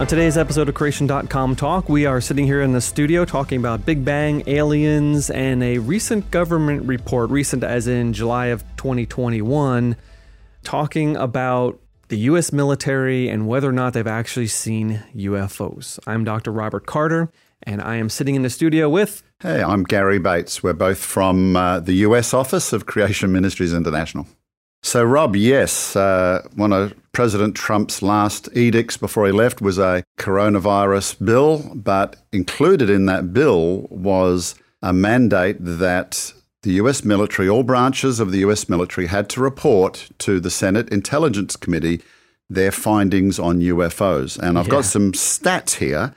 On today's episode of Creation.com Talk, we are sitting here in the studio talking about Big Bang, aliens, and a recent government report, recent as in July of 2021, talking about the U.S. military and whether or not they've actually seen UFOs. I'm Dr. Robert Carter, and I am sitting in the studio with. Hey, I'm Gary Bates. We're both from uh, the US office of Creation Ministries International. So, Rob, yes, uh, one of President Trump's last edicts before he left was a coronavirus bill, but included in that bill was a mandate that the US military, all branches of the US military, had to report to the Senate Intelligence Committee their findings on UFOs. And I've Yeah. got some stats here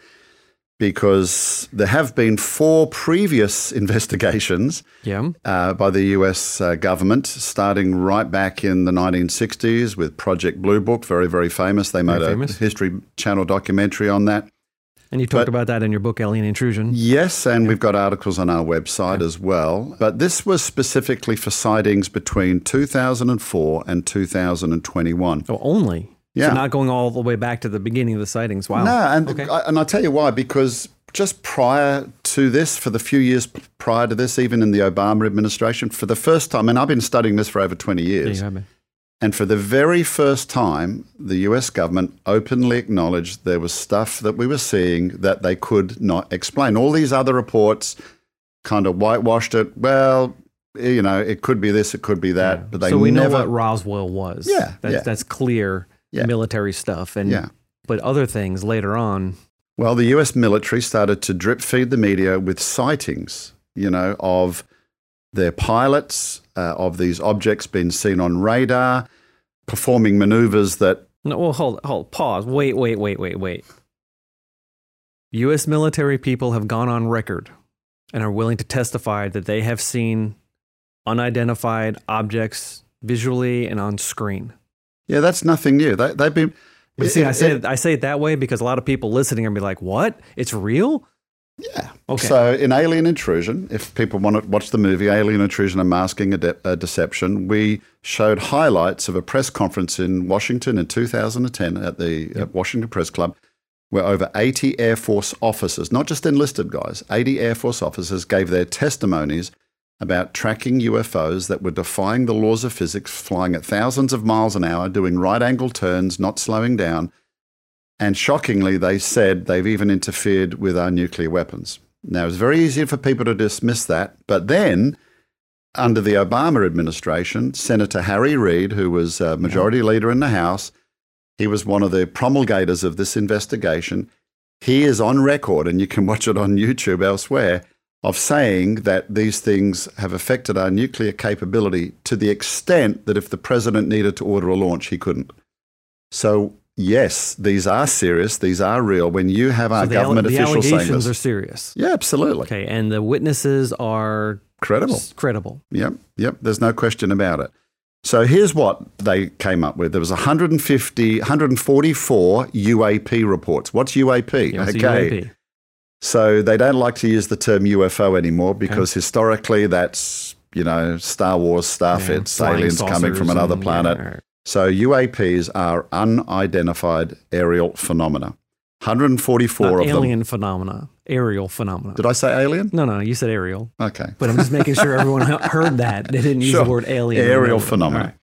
because there have been four previous investigations Yeah. uh, by the US uh, government, starting right back in the 1960s with Project Blue Book, very, very famous. They made Very a. History Channel documentary on that. And you talked But- about that in your book, Alien Intrusion. Yes, and we've got articles on our website as well. But this was specifically for sightings between 2004 and 2021. Oh, only. Yeah. So not going all the way back to the beginning of the sightings. Wow. No, and Okay. I, and I'll tell you why. Because just prior to this, for the few years prior to this, even in the Obama administration, for the first time, and I've been studying this for over 20 Yeah, years, have and for the very first time, the US government openly acknowledged there was stuff that we were seeing that they could not explain. All these other reports kind of whitewashed it. Well, you know, it could be this, it could be that, but they so we never. know what Roswell was. Yeah, That's, yeah. that's clear Yeah. military stuff. And Yeah. But other things later on. Well, the US military started to drip feed the media with sightings, you know, of their pilots, uh, of these objects being seen on radar, performing maneuvers that, No, well, hold, hold, pause. Wait, wait, wait, wait, wait. U.S. military people have gone on record and are willing to testify that they have seen unidentified objects visually and on screen. Yeah, that's nothing new. They, they've been. But see, it- I say it- I say it that way because a lot of people listening are gonna be like, "What? It's real?" Yeah. Okay. So in Alien Intrusion, if people want to watch the movie Alien Intrusion Unmasking a, De- a Deception, we showed highlights of a press conference in Washington in 2010 at the uh, Washington Press Club, where over 80 Air Force officers, not just enlisted guys, 80 Air Force officers gave their testimonies about tracking UFOs that were defying the laws of physics, flying at thousands of miles an hour, doing right angle turns, not slowing down. And shockingly, they said they've even interfered with our nuclear weapons. Now, it's very easy for people to dismiss that. But then, under the Obama administration, Senator Harry Reid, who was majority leader in the House, he was one of the promulgators of this investigation. He is on record, and you can watch it on YouTube elsewhere, of saying that these things have affected our nuclear capability to the extent that if the president needed to order a launch, he couldn't. So, yes, these are serious, these are real. When you have our So the, government the officials saying allegations this, are serious. yeah, absolutely. Okay, and the witnesses are Credible. credible. Yep, yep. There's no question about it. So here's what they came up with. There was 150, 144 UAP reports. What's UAP? Yeah, okay. UAP. So they don't like to use the term UFO anymore because historically that's, you know, Star Wars stuff. Yeah, it's aliens coming from another and- planet. yeah. So UAPs are unidentified aerial phenomena. 144 Not of them. alien phenomena, aerial phenomena. Did I say alien? No, no, you said aerial. Okay. But I'm just making sure everyone heard that. They didn't use Sure. the word alien. aerial phenomena. right.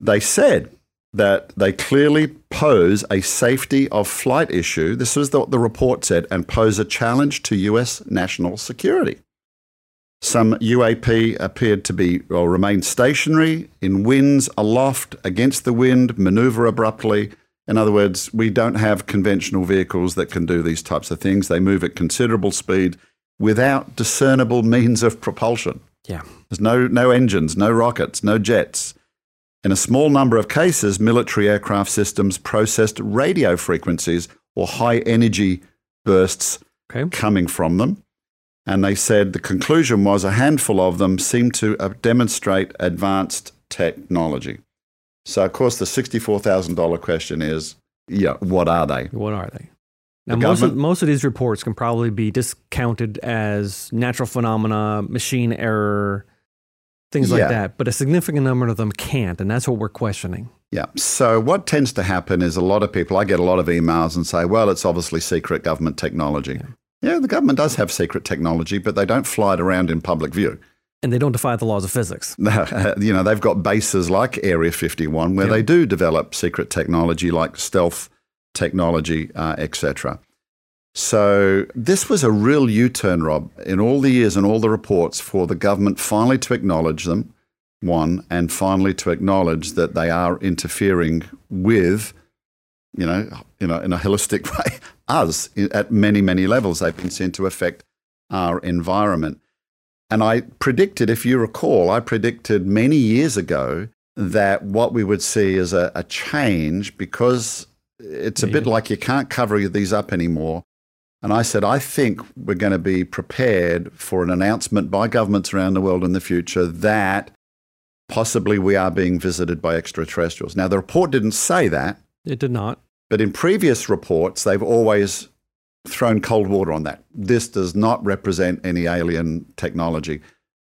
They said that they clearly pose a safety of flight issue. This was what the report said, and pose a challenge to US national security. Some UAP appeared to be or remain stationary in winds aloft, against the wind, maneuver abruptly. In other words, we don't have conventional vehicles that can do these types of things. They move at considerable speed without discernible means of propulsion. Yeah. There's no, no engines, no rockets, no jets. In a small number of cases, military aircraft systems processed radio frequencies or high energy bursts Okay. coming from them. And they said the conclusion was a handful of them seemed to demonstrate advanced technology. So, of course, the $64,000 question is yeah, what are they? What are they? Now, The most of, most of these reports can probably be discounted as natural phenomena, machine error, things like Yeah. that. But a significant number of them can't, and that's what we're questioning. Yeah. So what tends to happen is a lot of people, I get a lot of emails and say, well, it's obviously secret government technology. Yeah, yeah the government does have secret technology, but they don't fly it around in public view. And they don't defy the laws of physics. you know, they've got bases like Area 51 where they do develop secret technology like stealth technology, uh, etc. So this was a real U-turn, Rob, in all the years and all the reports for the government finally to acknowledge them, one, and finally to acknowledge that they are interfering with, you know, you know, in a holistic way, us at many, many levels. They've been seen to affect our environment. And I predicted, if you recall, I predicted many years ago that what we would see is a, a change because it's a bit like you can't cover these up anymore. And I said, I think we're going to be prepared for an announcement by governments around the world in the future that possibly we are being visited by extraterrestrials. Now, the report didn't say that. It did not. But in previous reports, they've always thrown cold water on that. This does not represent any alien technology.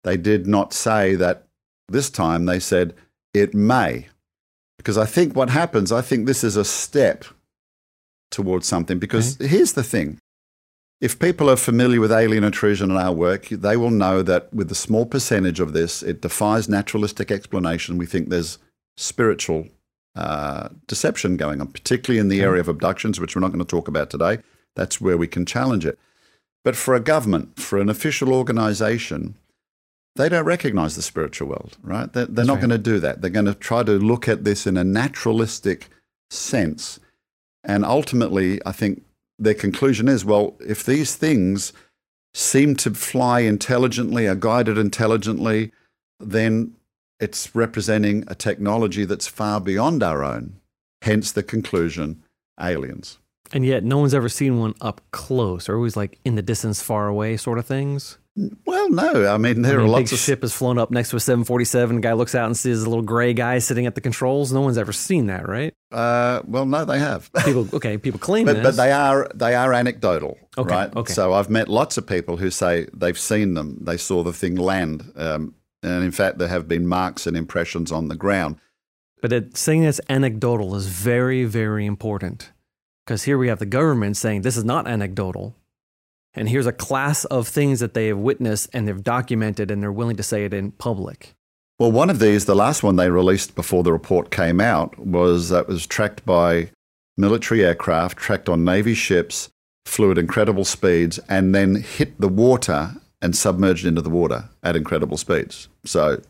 They did not say that this time, they said it may. Because I think what happens, I think this is a step towards something. Because okay. here's the thing if people are familiar with alien intrusion in our work, they will know that with a small percentage of this, it defies naturalistic explanation. We think there's spiritual uh, deception going on, particularly in the area of abductions, which we're not going to talk about today. That's where we can challenge it. But for a government, for an official organization, they don't recognize the spiritual world, right? They're, they're not right. going to do that. They're going to try to look at this in a naturalistic sense. And ultimately, I think their conclusion is well, if these things seem to fly intelligently, are guided intelligently, then it's representing a technology that's far beyond our own. Hence the conclusion aliens. And yet, no one's ever seen one up close, or always like in the distance, far away, sort of things. Well, no. I mean, there I mean, are lots big of ship has flown up next to a 747. Guy looks out and sees a little gray guy sitting at the controls. No one's ever seen that, right? Uh, well, no, they have. People, okay, people claim but, this. but they are they are anecdotal, okay, right? Okay. So I've met lots of people who say they've seen them. They saw the thing land, um, and in fact, there have been marks and impressions on the ground. But it, saying it's anecdotal is very, very important because here we have the government saying this is not anecdotal. And here's a class of things that they have witnessed and they've documented and they're willing to say it in public. Well, one of these, the last one they released before the report came out, was that was tracked by military aircraft, tracked on Navy ships, flew at incredible speeds, and then hit the water and submerged into the water at incredible speeds. So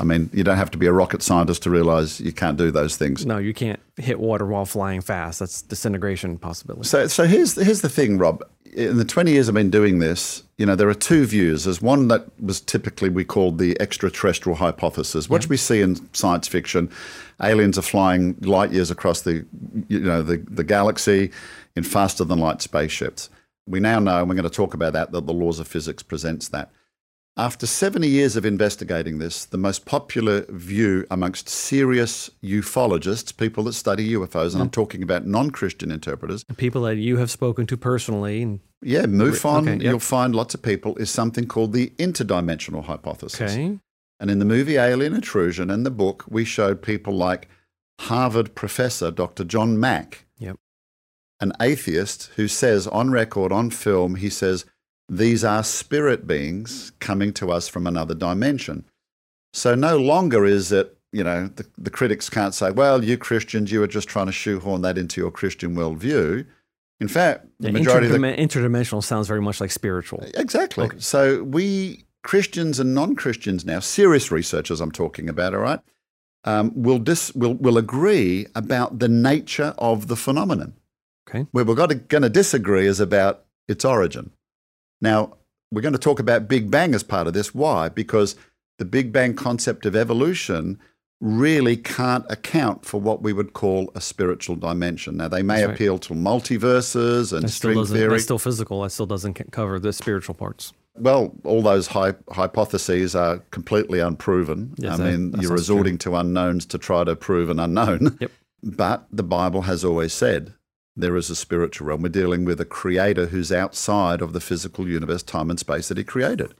I mean, you don't have to be a rocket scientist to realize you can't do those things. No, you can't hit water while flying fast. That's disintegration possibility. So, so here's here's the thing, Rob. In the 20 years I've been doing this, you know, there are two views. There's one that was typically we called the extraterrestrial hypothesis, which yeah. we see in science fiction. Aliens are flying light years across the, you know, the, the galaxy in faster than light spaceships. We now know, and we're going to talk about that, that the laws of physics presents that. After 70 years of investigating this, the most popular view amongst serious ufologists, people that study UFOs, and I'm mm. talking about non Christian interpreters. People that you have spoken to personally. And- Yeah, MUFON, okay, yep. you'll find lots of people, is something called the interdimensional hypothesis. Okay. And in the movie Alien Intrusion and the book, we showed people like Harvard professor Dr. John Mack, yep. an atheist who says on record, on film, he says, these are spirit beings coming to us from another dimension. So no longer is it, you know, the, the critics can't say, well, you Christians, you are just trying to shoehorn that into your Christian worldview. In fact, the yeah, majority of the, interdimensional sounds very much like spiritual. Exactly. Okay. So we Christians and non-Christians now, serious researchers I'm talking about, all right, um, will, dis, will, will agree about the nature of the phenomenon. Okay. Where we're going to disagree is about its origin. Now, we're going to talk about Big Bang as part of this. Why? Because the Big Bang concept of evolution really can't account for what we would call a spiritual dimension. Now, they may That's appeal right. to multiverses and string theory. That's still physical. That still doesn't cover the spiritual parts. Well, all those hy- hypotheses are completely unproven. Yes, I mean, you're resorting true. to unknowns to try to prove an unknown. Yep. But the Bible has always said there is a spiritual realm. We're dealing with a creator who's outside of the physical universe, time and space that he created.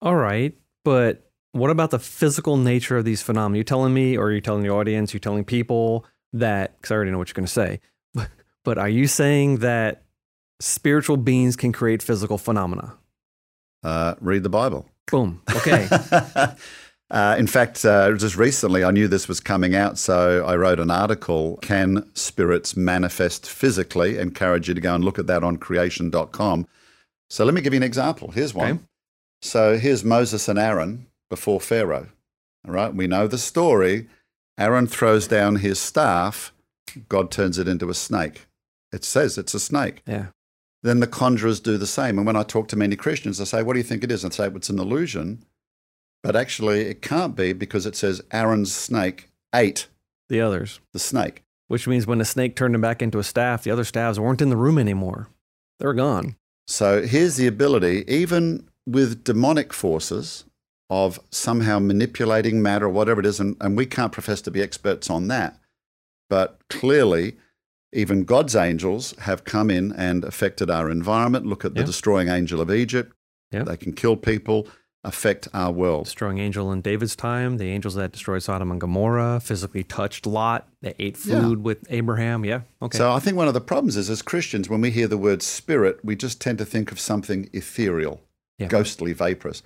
All right. But what about the physical nature of these phenomena? You're telling me, or you're telling the audience, you're telling people that, because I already know what you're going to say, but are you saying that spiritual beings can create physical phenomena? Uh, read the Bible. Boom. Okay. uh, in fact, uh, just recently, I knew this was coming out, so I wrote an article Can Spirits Manifest Physically? Encourage you to go and look at that on creation.com. So let me give you an example. Here's one. Okay. So here's Moses and Aaron before Pharaoh. All right, we know the story. Aaron throws down his staff, God turns it into a snake. It says it's a snake. Yeah. Then the conjurers do the same. And when I talk to many Christians, I say, What do you think it is? And say, well, It's an illusion. But actually, it can't be because it says Aaron's snake ate the others. The snake. Which means when the snake turned him back into a staff, the other staffs weren't in the room anymore. They were gone. So here's the ability, even with demonic forces, of somehow manipulating matter or whatever it is. And, and we can't profess to be experts on that. But clearly, even God's angels have come in and affected our environment. Look at the destroying angel of Egypt. Yeah. They can kill people, affect our world. Strong angel in David's time, the angels that destroyed Sodom and Gomorrah physically touched Lot. They ate food yeah. with Abraham. Yeah. Okay. So I think one of the problems is as Christians, when we hear the word spirit, we just tend to think of something ethereal, yeah. ghostly, vaporous.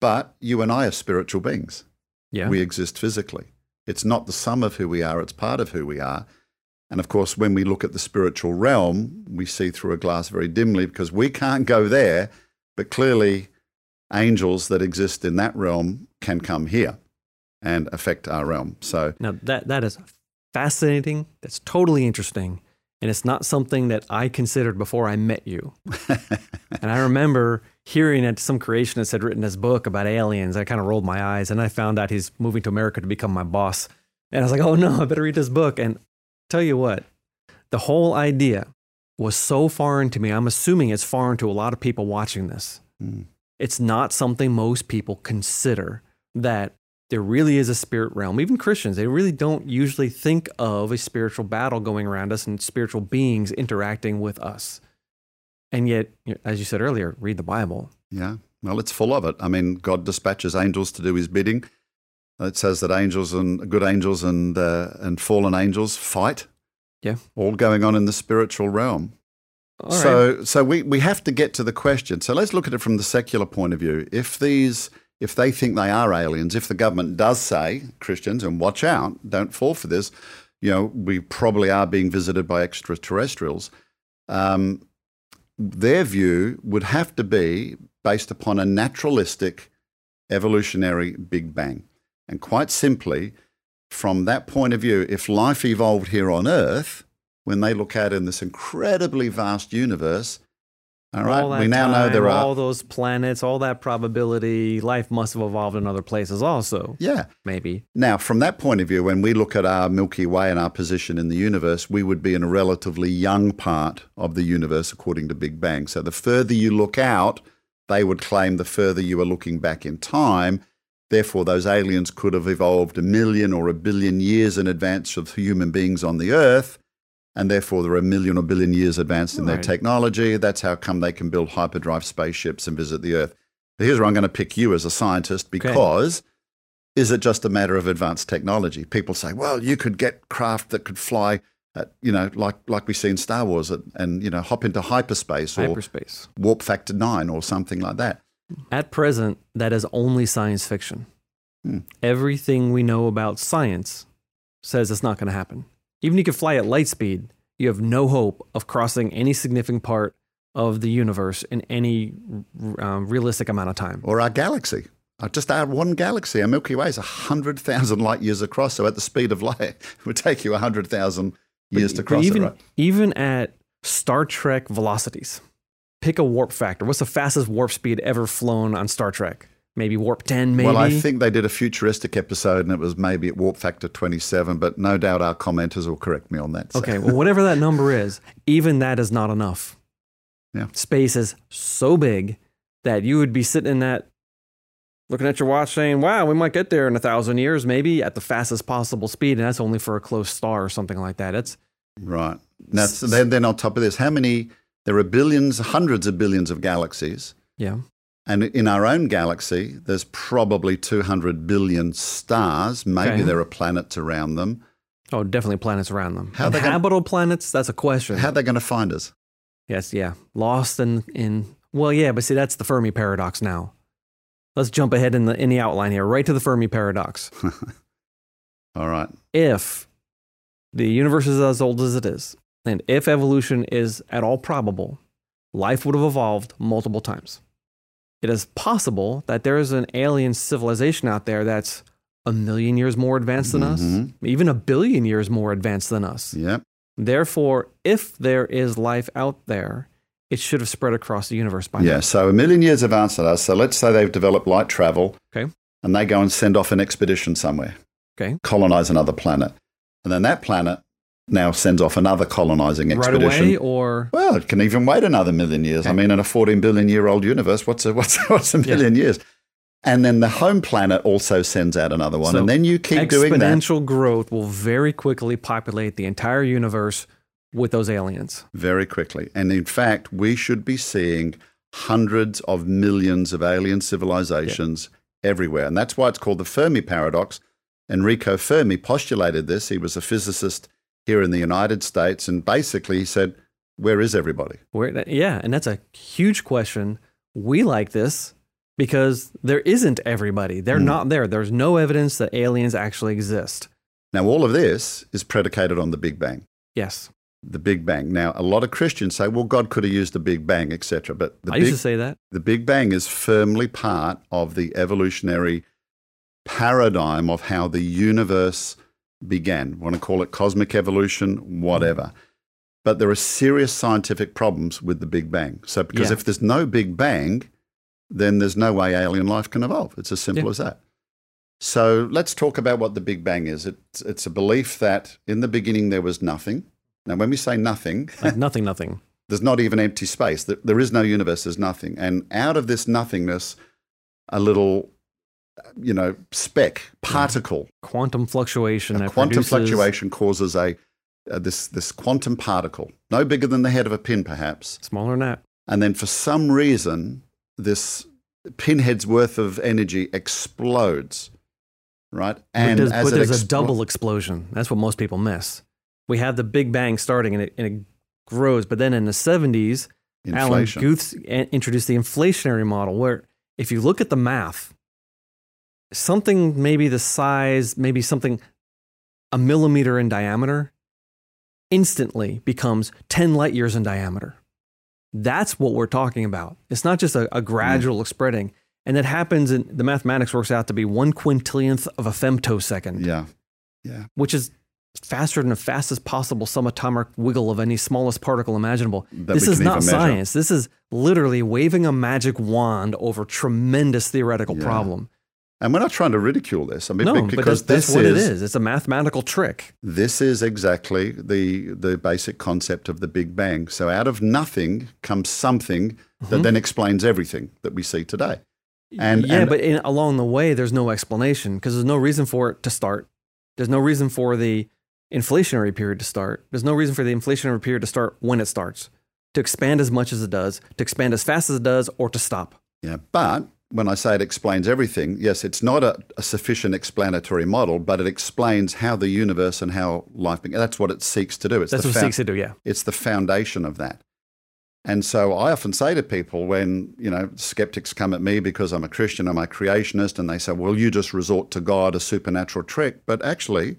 But you and I are spiritual beings. Yeah. We exist physically. It's not the sum of who we are, it's part of who we are. And of course, when we look at the spiritual realm, we see through a glass very dimly because we can't go there, but clearly angels that exist in that realm can come here and affect our realm. So now that that is fascinating. That's totally interesting. And it's not something that I considered before I met you. and I remember hearing that some creationist had written this book about aliens. I kind of rolled my eyes and I found out he's moving to America to become my boss. And I was like, oh no, I better read this book. And tell you what, the whole idea was so foreign to me. I'm assuming it's foreign to a lot of people watching this. Mm. It's not something most people consider that there really is a spirit realm. Even Christians, they really don't usually think of a spiritual battle going around us and spiritual beings interacting with us. And yet, as you said earlier, read the Bible. Yeah. Well, it's full of it. I mean, God dispatches angels to do his bidding. It says that angels and good angels and uh, and fallen angels fight. Yeah, all going on in the spiritual realm. So right. so we we have to get to the question. So let's look at it from the secular point of view. If these if they think they are aliens, if the government does say Christians and watch out, don't fall for this, you know, we probably are being visited by extraterrestrials. Um, their view would have to be based upon a naturalistic evolutionary Big Bang. And quite simply, from that point of view, if life evolved here on Earth, when they look out in this incredibly vast universe, all right, we now time, know there are all those planets, all that probability, life must have evolved in other places also. Yeah. Maybe. Now, from that point of view, when we look at our Milky Way and our position in the universe, we would be in a relatively young part of the universe according to Big Bang. So the further you look out, they would claim the further you are looking back in time. Therefore, those aliens could have evolved a million or a billion years in advance of human beings on the Earth, and therefore they're a million or billion years advanced in right. their technology. That's how come they can build hyperdrive spaceships and visit the Earth. But here's where I'm going to pick you as a scientist because okay. is it just a matter of advanced technology? People say, well, you could get craft that could fly at, you know, like like we see in Star Wars, and, and you know, hop into hyperspace or hyperspace. warp factor nine or something like that. At present, that is only science fiction. Hmm. Everything we know about science says it's not going to happen. Even if you could fly at light speed, you have no hope of crossing any significant part of the universe in any um, realistic amount of time. Or our galaxy. I just add one galaxy. Our Milky Way is 100,000 light years across. So at the speed of light, it would take you 100,000 years but, to cross even, it, right? Even at Star Trek velocities, pick a warp factor. What's the fastest warp speed ever flown on Star Trek? Maybe warp 10, maybe? Well, I think they did a futuristic episode and it was maybe at warp factor 27, but no doubt our commenters will correct me on that. So. Okay, well, whatever that number is, even that is not enough. Yeah. Space is so big that you would be sitting in that, looking at your watch saying, wow, we might get there in a thousand years, maybe at the fastest possible speed. And that's only for a close star or something like that. It's right. Now, so then, then on top of this, how many there are billions, hundreds of billions of galaxies. Yeah. And in our own galaxy, there's probably 200 billion stars. Maybe Okay. there are planets around them. Oh, definitely planets around them. How they gonna- Habitable planets? That's a question. How are they going to find us? yes, yeah. Lost in, in well, yeah, but see, that's the Fermi paradox now. Let's jump ahead in the in the outline here, right to the Fermi paradox. All right. if the universe is as old as it is, and if evolution is at all probable, life would have evolved multiple times. It is possible that there is an alien civilization out there that's a million years more advanced than us, Mhm. even a billion years more advanced than us. Yep. Therefore, if there is life out there, it should have spread across the universe by Yeah. now. So a million years advanced than us. So let's say they've developed light travel. Okay. And they go and send off an expedition somewhere. Okay. Colonize another planet. And then that planet now sends off another colonizing expedition. Right away, or Well, it can even wait another million years. I mean, in a 14 billion year old universe, what's a, what's, what's a Yeah. million years? And then the home planet also sends out another one. So and then you keep doing that exponential growth will very quickly populate the entire universe with those aliens. very quickly. And in fact, we should be seeing hundreds of millions of alien civilizations everywhere. And that's why it's called the Fermi paradox. Enrico Fermi postulated this. He was a physicist here in the United States. And basically, he said, Where is everybody? Where, yeah, and that's a huge question. We like this because there isn't everybody. They're Hmm. not there. There's no evidence that aliens actually exist. Now, all of this is predicated on the Big Bang. Yes, the Big Bang. Now, a lot of Christians say, well, God could have used the Big Bang, etc. But the I big, used to say that. the Big Bang is firmly part of the evolutionary paradigm of how the universe began. Want to call it cosmic evolution, whatever. But there are serious scientific problems with the Big Bang. So, because Yeah. if there's no Big Bang, then there's no way alien life can evolve. It's as simple Yeah. as that. So, let's talk about what the Big Bang is. It's, it's a belief that in the beginning there was nothing. Now, when we say nothing, Like nothing, nothing. there's not even empty space. There- There is no universe, there's nothing. And out of this nothingness, a little, you know, speck, particle, Quantum fluctuation. quantum produces- fluctuation causes a, uh, this, this quantum particle, no bigger than the head of a pin, perhaps. Smaller than that. And then for some reason, this pinhead's worth of energy explodes, right? but there's, but there's a double explosion. That's what most people miss. We have the Big Bang starting and it, and it grows, but then in the 70s, Alan inflation. Guth introduced the inflationary model, where if you look at the math, something maybe the size, maybe something a millimeter in diameter, instantly becomes 10 light years in diameter. That's what we're talking about. It's not just a, a hmm. gradual spreading. And that happens in the mathematics works out to be one quintillionth of a femtosecond, Yeah. Yeah. which is faster than the fastest possible subatomic wiggle of any smallest particle imaginable. That this is not even measure. science. This is literally waving a magic wand over tremendous theoretical Yeah. problem. And we're not trying to ridicule this. I mean, No, because that's, that's this what is, it is. It's a mathematical trick. This is exactly the the basic concept of the Big Bang. So out of nothing comes something that Mhm. then explains everything that we see today. And- yeah, and- but in, along the way, there's no explanation because there's no reason for it to start. There's no reason for the inflationary period to start. There's no reason for the inflationary period to start when it starts, to expand as much as it does, to expand as fast as it does, or to stop. Yeah, but when I say it explains everything, yes, it's not a, a sufficient explanatory model, but it explains how the universe and how life. That's what it seeks to do. It's That's the what it seeks to do. Yeah. It's the foundation of that. And so I often say to people when, you know, skeptics come at me because I'm a Christian, I'm a creationist, and they say, well, you just resort to God, a supernatural trick. But actually,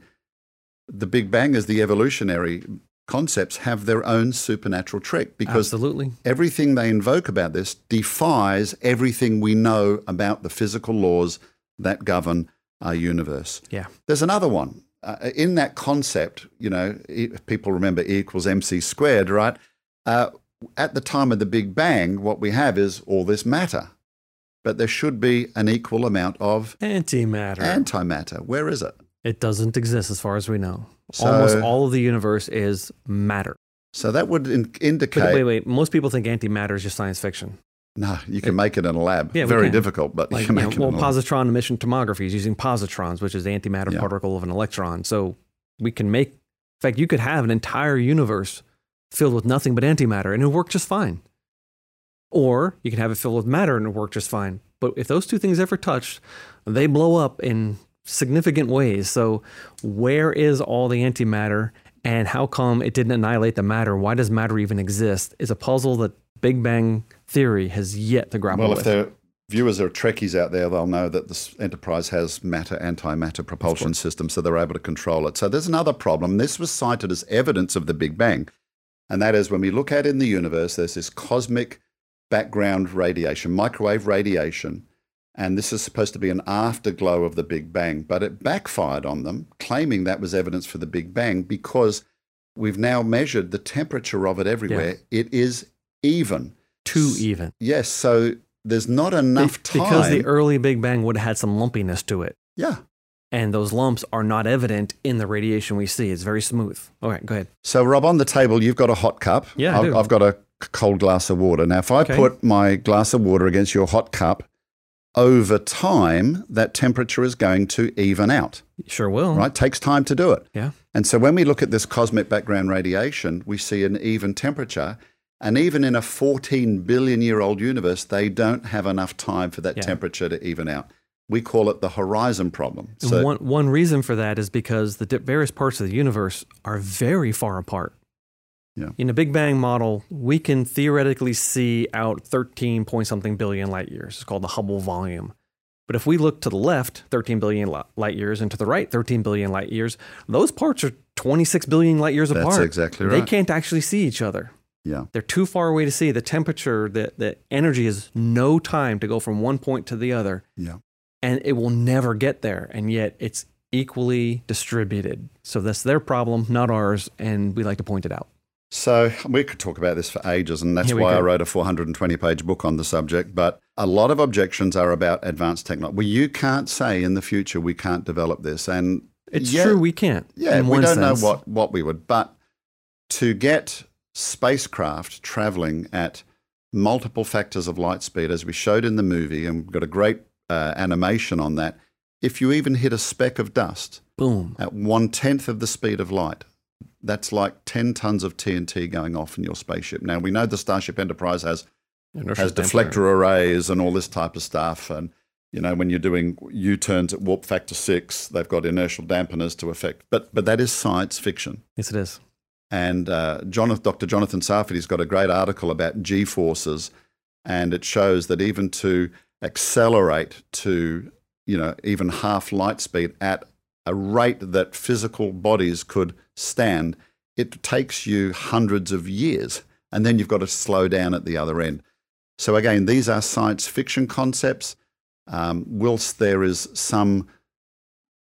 the Big Bang is the evolutionary concepts have their own supernatural trick because Absolutely. everything they invoke about this defies everything we know about the physical laws that govern our universe. Yeah. There's another one. Uh, in that concept, you know, e- people remember E equals mc squared, right? Uh, at the time of the Big Bang, what we have is all this matter, but there should be an equal amount of Antimatter. antimatter. Where is it? it doesn't exist as far as we know. So- Almost all of the universe is matter. So that would in- indicate. wait, wait. Most people think antimatter is just science fiction. No, you can make it in a lab. Yeah, Very difficult, but Like, you can you make know, it well, in a lab. positron emission tomography is using positrons, which is the antimatter Yeah. particle of an electron. So we can make, in fact, you could have an entire universe filled with nothing but antimatter and it would work just fine. Or you can have it filled with matter and it work just fine. But if those two things ever touch, they blow up in significant ways. So where is all the antimatter and how come it didn't annihilate the matter? Why does matter even exist? Is a puzzle that Big Bang theory has yet to grapple Well, with. Well, if there viewers are Trekkies out there, they'll know that this Enterprise has matter antimatter propulsion system, so they're able to control it. So there's another problem. This was cited as evidence of the Big Bang, and that is when we look at in the universe, there's this cosmic background radiation, microwave radiation, and this is supposed to be an afterglow of the Big Bang, but it backfired on them, claiming that was evidence for the Big Bang because we've now measured the temperature of it everywhere. It is even. Too even. Yes, so there's not enough Be- time. Because the early Big Bang would have had some lumpiness to it. yeah. And those lumps are not evident in the radiation we see. It's very smooth. All right, go ahead. So, Rob, on the table, you've got a hot cup. Yeah, I've. I've got a cold glass of water. Now, if I Okay. put my glass of water against your hot cup, over time, that temperature is going to even out, Sure will. right? Takes time to do it. Yeah. And so, when we look at this cosmic background radiation, we see an even temperature. And even in a 14 billion year old universe, they don't have enough time for that Yeah. temperature to even out. We call it the horizon problem. And So, one, one reason for that is because the various parts of the universe are very far apart. Yeah. In a Big Bang model, we can theoretically see out 13 point something billion light years. It's called the Hubble volume. But if we look to the left, 13 billion light years, and to the right, 13 billion light years, those parts are 26 billion light years That's apart. exactly right. They can't actually see each other. yeah. They're too far away to see. The temperature, the, the energy is no time to go from one point to the other. Yeah. And it will never get there. And yet it's equally distributed. So that's their problem, not ours. And we like to point it out. So we could talk about this for ages, and that's why I wrote a 420 page book on the subject. But a lot of objections are about advanced technology. Well, you can't say in the future we can't develop this. And It's yeah, true, we can't. Yeah, we don't sense. know what, what we would. But to get spacecraft traveling at multiple factors of light speed, as we showed in the movie, and we've got a great uh, animation on that, if you even hit a speck of dust, Boom. at one tenth of the speed of light. That's like 10 tons of TNT going off in your spaceship. Now, we know the Starship Enterprise has, has deflector arrays and all this type of stuff. And, you know, when you're doing U turns at warp factor six, they've got inertial dampeners to affect. But, but that is science fiction. Yes, it is. And uh, Jonathan, Dr. Jonathan Sarfati's got a great article about G forces, and it shows that even to accelerate to you know even half light speed at a rate that physical bodies could stand, it takes you hundreds of years, and then you've got to slow down at the other end. So again, these are science fiction concepts. Um, whilst there is some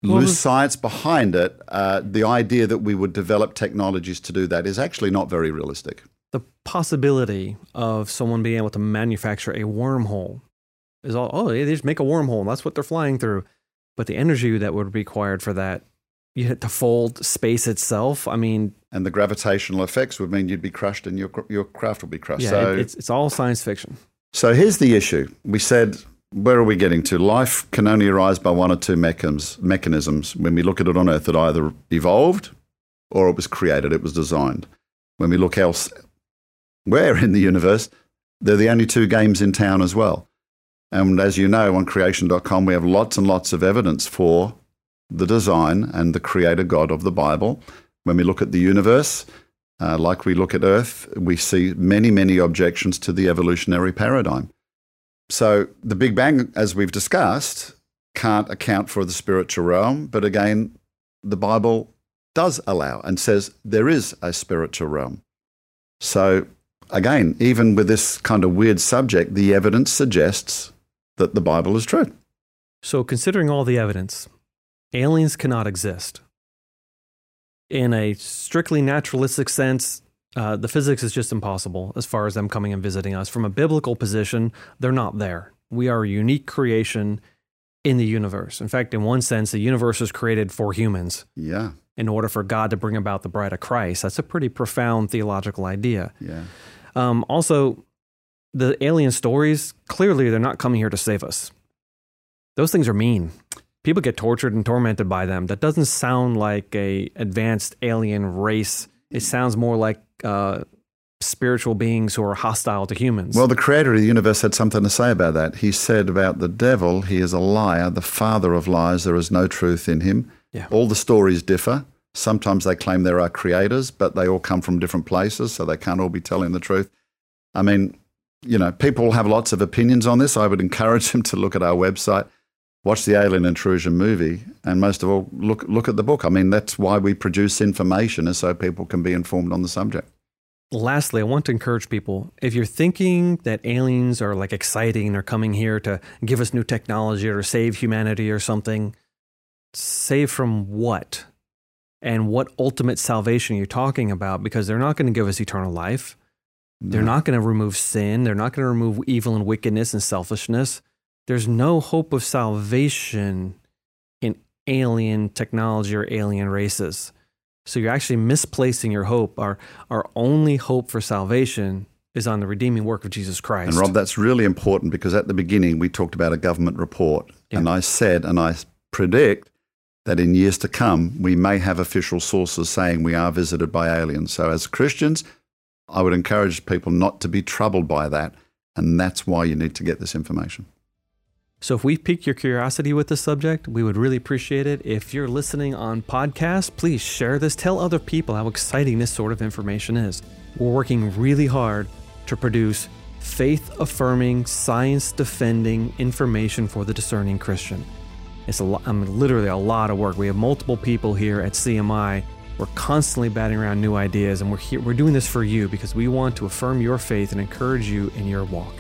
loose science behind it, uh, the idea that we would develop technologies to do that is actually not very realistic. The possibility of someone being able to manufacture a wormhole is all, oh, they just make a wormhole. And that's what they're flying through. But the energy that would be required for that, you had to fold space itself. I mean, And the gravitational effects would mean you'd be crushed and your, your craft would be crushed. yeah, so, it, it's, it's all science fiction. so here's the issue. We said, where are we getting to? Life can only arise by one or two mechanisms, mechanisms. When we look at it on Earth, it either evolved or it was created, it was designed. When we look else, where in the universe, they're the only two games in town as well. And as you know, on creation.com, we have lots and lots of evidence for the design and the creator God of the Bible. When we look at the universe, uh, like we look at Earth, we see many, many objections to the evolutionary paradigm. So the Big Bang, as we've discussed, can't account for the spiritual realm. But again, the Bible does allow and says there is a spiritual realm. So again, even with this kind of weird subject, the evidence suggests that the Bible is true. So, considering all the evidence, aliens cannot exist. In a strictly naturalistic sense, uh, the physics is just impossible as far as them coming and visiting us. From a biblical position, they're not there. We are a unique creation in the universe. In fact, in one sense, the universe was created for humans Yeah, in order for God to bring about the bride of Christ. That's a pretty profound theological idea. yeah. Um, also, the alien stories clearly they're not coming here to save us. Those things are mean. People get tortured and tormented by them. That doesn't sound like a advanced alien race. It sounds more like uh, spiritual beings who are hostile to humans. Well, the creator of the universe had something to say about that. He said about the devil, he is a liar, the father of lies. There is no truth in him. Yeah. All the stories differ. Sometimes they claim there are creators, but they all come from different places, so they can't all be telling the truth. I mean, you know, people have lots of opinions on this. I would encourage them to look at our website, watch the Alien Intrusion movie, and most of all, look look at the book. I mean, that's why we produce information, is so people can be informed on the subject. Lastly, I want to encourage people if you're thinking that aliens are like exciting they're coming here to give us new technology or save humanity or something, save from what? And what ultimate salvation are you're talking about? Because they're not going to give us eternal life. They're not going to remove sin. They're not going to remove evil and wickedness and selfishness. There's no hope of salvation in alien technology or alien races. So you're actually misplacing your hope. Our, our only hope for salvation is on the redeeming work of Jesus Christ. And Rob, that's really important because at the beginning we talked about a government report. Yeah. And I said, and I predict that in years to come, we may have official sources saying we are visited by aliens. So as Christians, I would encourage people not to be troubled by that. And that's why you need to get this information. So if we've piqued your curiosity with this subject, we would really appreciate it. If you're listening on podcast, please share this. Tell other people how exciting this sort of information is. We're working really hard to produce faith affirming, science defending information for the discerning Christian. It's a I mean, literally a lot of work. We have multiple people here at CMI. We're constantly batting around new ideas, and we're, here, we're doing this for you because we want to affirm your faith and encourage you in your walk.